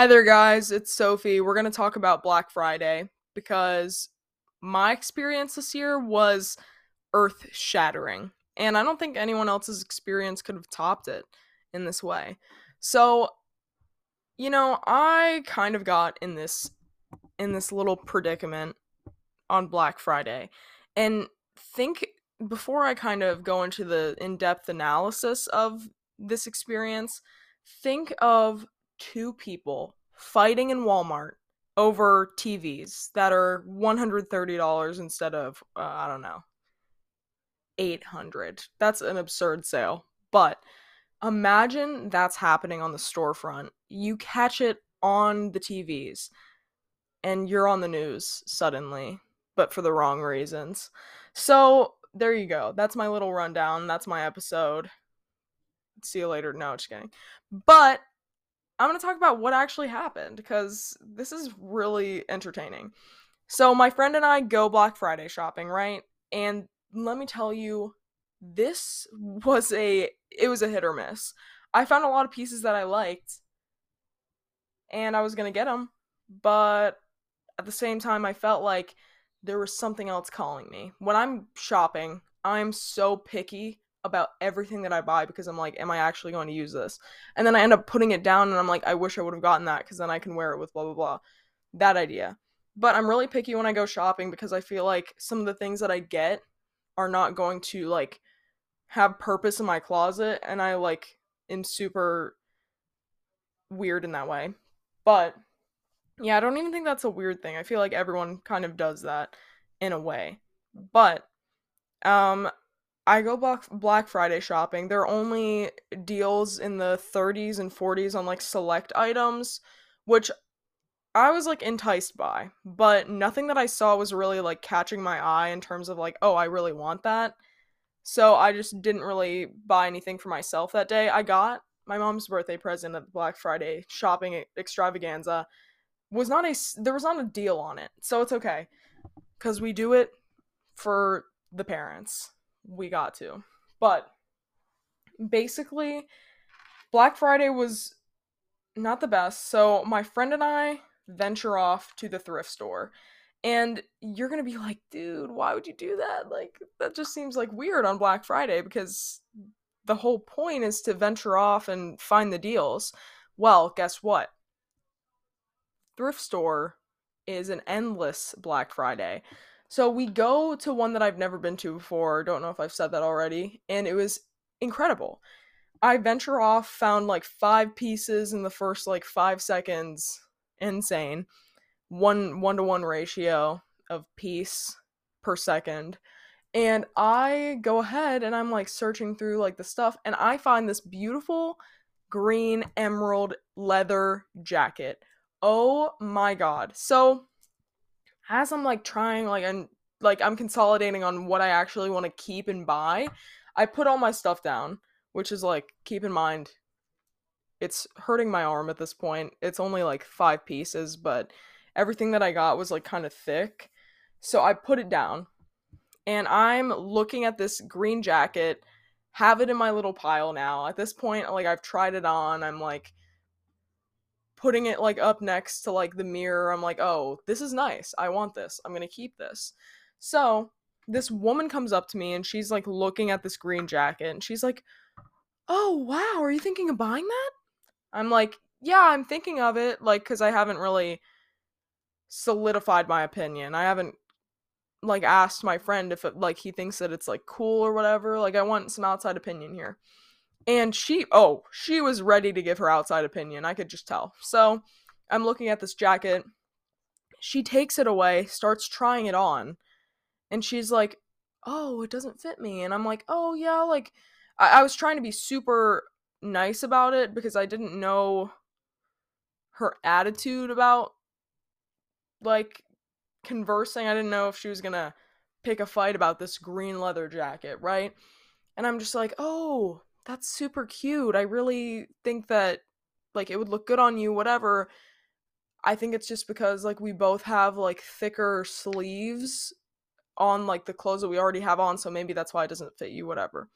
Hi there, guys. It's Sophie. We're going to talk about Black Friday because my experience this year was earth shattering. And I don't think anyone else's experience could have topped it in this way. So, you know, I kind of got in this in this little predicament on Black Friday. And think before I kind of go into the in-depth analysis of this experience, think of two people fighting in Walmart over TVs that are $130 instead of uh, I don't know 800. That's an absurd sale. But imagine that's happening on the storefront. You catch it on the TVs and you're on the news suddenly, but for the wrong reasons. So, there you go. That's my little rundown. That's my episode. See you later. No, just kidding. But I'm going to talk about what actually happened because this is really entertaining. So, my friend and I go Black Friday shopping, right? And let me tell you, this was a it was a hit or miss. I found a lot of pieces that I liked and I was going to get them, but at the same time I felt like there was something else calling me. When I'm shopping, I'm so picky about everything that I buy because I'm like, am I actually going to use this? And then I end up putting it down and I'm like, I wish I would have gotten that because then I can wear it with blah blah blah. That idea. But I'm really picky when I go shopping because I feel like some of the things that I get are not going to like have purpose in my closet and I like am super weird in that way. But yeah, I don't even think that's a weird thing. I feel like everyone kind of does that in a way. But um I go Black Friday shopping. There are only deals in the 30s and 40s on like select items, which I was like enticed by, but nothing that I saw was really like catching my eye in terms of like, oh, I really want that. So I just didn't really buy anything for myself that day. I got my mom's birthday present at the Black Friday shopping extravaganza. Was not a there was not a deal on it. So it's okay cuz we do it for the parents we got to. But basically, Black Friday was not the best. So my friend and I venture off to the thrift store. And you're going to be like, dude, why would you do that? Like, that just seems like weird on Black Friday because the whole point is to venture off and find the deals. Well, guess what? Thrift store is an endless Black Friday. So we go to one that I've never been to before. Don't know if I've said that already. And it was incredible. I venture off, found like five pieces in the first like five seconds. Insane. One one to one ratio of piece per second. And I go ahead and I'm like searching through like the stuff and I find this beautiful green emerald leather jacket. Oh my god. So as I'm like trying like and like I'm consolidating on what I actually want to keep and buy, I put all my stuff down, which is like keep in mind it's hurting my arm at this point. It's only like 5 pieces, but everything that I got was like kind of thick. So I put it down and I'm looking at this green jacket, have it in my little pile now. At this point, like I've tried it on. I'm like putting it like up next to like the mirror. I'm like, oh, this is nice. I want this. I'm gonna keep this. So this woman comes up to me and she's like looking at this green jacket and she's like, oh wow, are you thinking of buying that? I'm like, yeah, I'm thinking of it, like, cause I haven't really solidified my opinion. I haven't like asked my friend if it, like he thinks that it's like cool or whatever. Like I want some outside opinion here. And she, oh, she was ready to give her outside opinion. I could just tell. So I'm looking at this jacket. She takes it away, starts trying it on, and she's like, oh, it doesn't fit me. And I'm like, oh, yeah, like, I, I was trying to be super nice about it because I didn't know her attitude about, like, conversing. I didn't know if she was gonna pick a fight about this green leather jacket, right? And I'm just like, oh, that's super cute. I really think that like it would look good on you, whatever. I think it's just because like we both have like thicker sleeves on like the clothes that we already have on, so maybe that's why it doesn't fit you, whatever.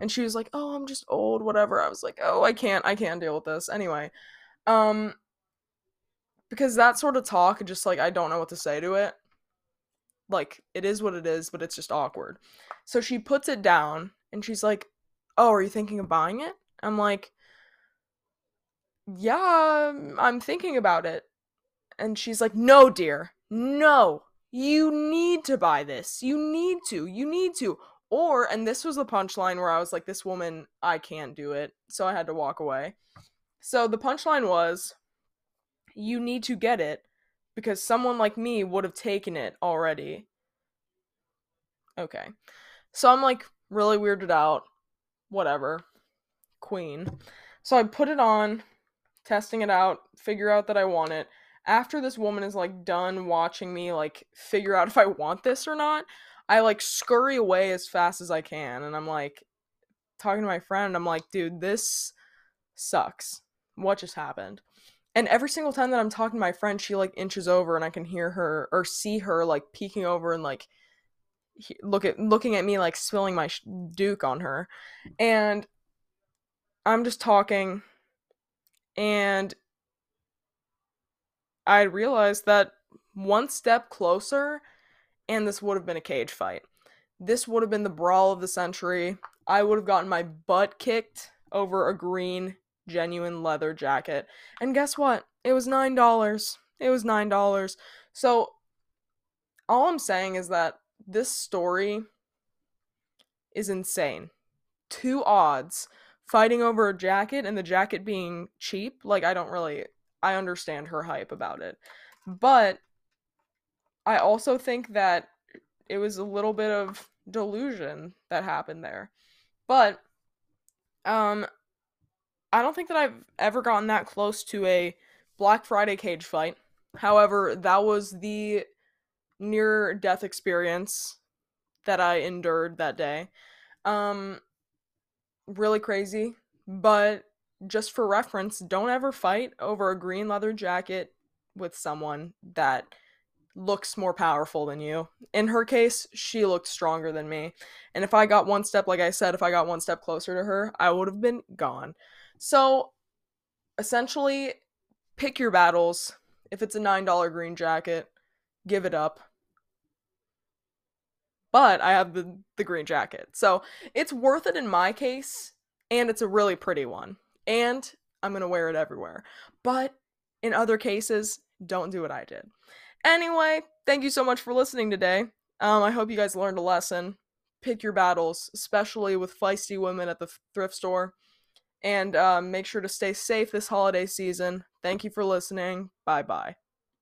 And she was like, "Oh, I'm just old, whatever." I was like, "Oh, I can't, I can't deal with this." Anyway, um, because that sort of talk just like I don't know what to say to it. Like it is what it is, but it's just awkward. So she puts it down and she's like, "Oh, are you thinking of buying it?" I'm like, "Yeah, mm, I'm thinking about it." And she's like, "No, dear. No. You need to buy this. You need to. You need to." Or, and this was the punchline where I was like, "This woman, I can't do it." So I had to walk away. So the punchline was, "You need to get it because someone like me would have taken it already." Okay. So I'm like really weirded out. Whatever. Queen. So I put it on, testing it out, figure out that I want it. After this woman is like done watching me like figure out if I want this or not, I like scurry away as fast as I can and I'm like talking to my friend, I'm like, "Dude, this sucks. What just happened?" And every single time that I'm talking to my friend, she like inches over and I can hear her or see her like peeking over and like look at looking at me like spilling my sh- duke on her. And i'm just talking and i realized that one step closer and this would have been a cage fight. This would have been the brawl of the century. I would have gotten my butt kicked over a green genuine leather jacket. And guess what? It was nine dollars. It was nine dollars. So all i'm saying is that this story is insane. Two odds fighting over a jacket and the jacket being cheap. Like, I don't really. I understand her hype about it. But I also think that it was a little bit of delusion that happened there. But um I don't think that I've ever gotten that close to a Black Friday cage fight. However, that was the near death experience that I endured that day. Um really crazy, but just for reference, don't ever fight over a green leather jacket with someone that looks more powerful than you. In her case, she looked stronger than me. And if I got one step, like I said, if I got one step closer to her, I would have been gone. So essentially, pick your battles. If it's a $9 green jacket, give it up but I have the the green jacket. So, it's worth it in my case and it's a really pretty one. And I'm to wear it everywhere. But in other cases, don't do what I did. Anyway, thank you so much for listening today. Um, I hope you guys learned a lesson. Pick your battles, especially with feisty women at the thrift store. And um, make sure to stay safe this holiday season. Thank you for listening. Bye bye.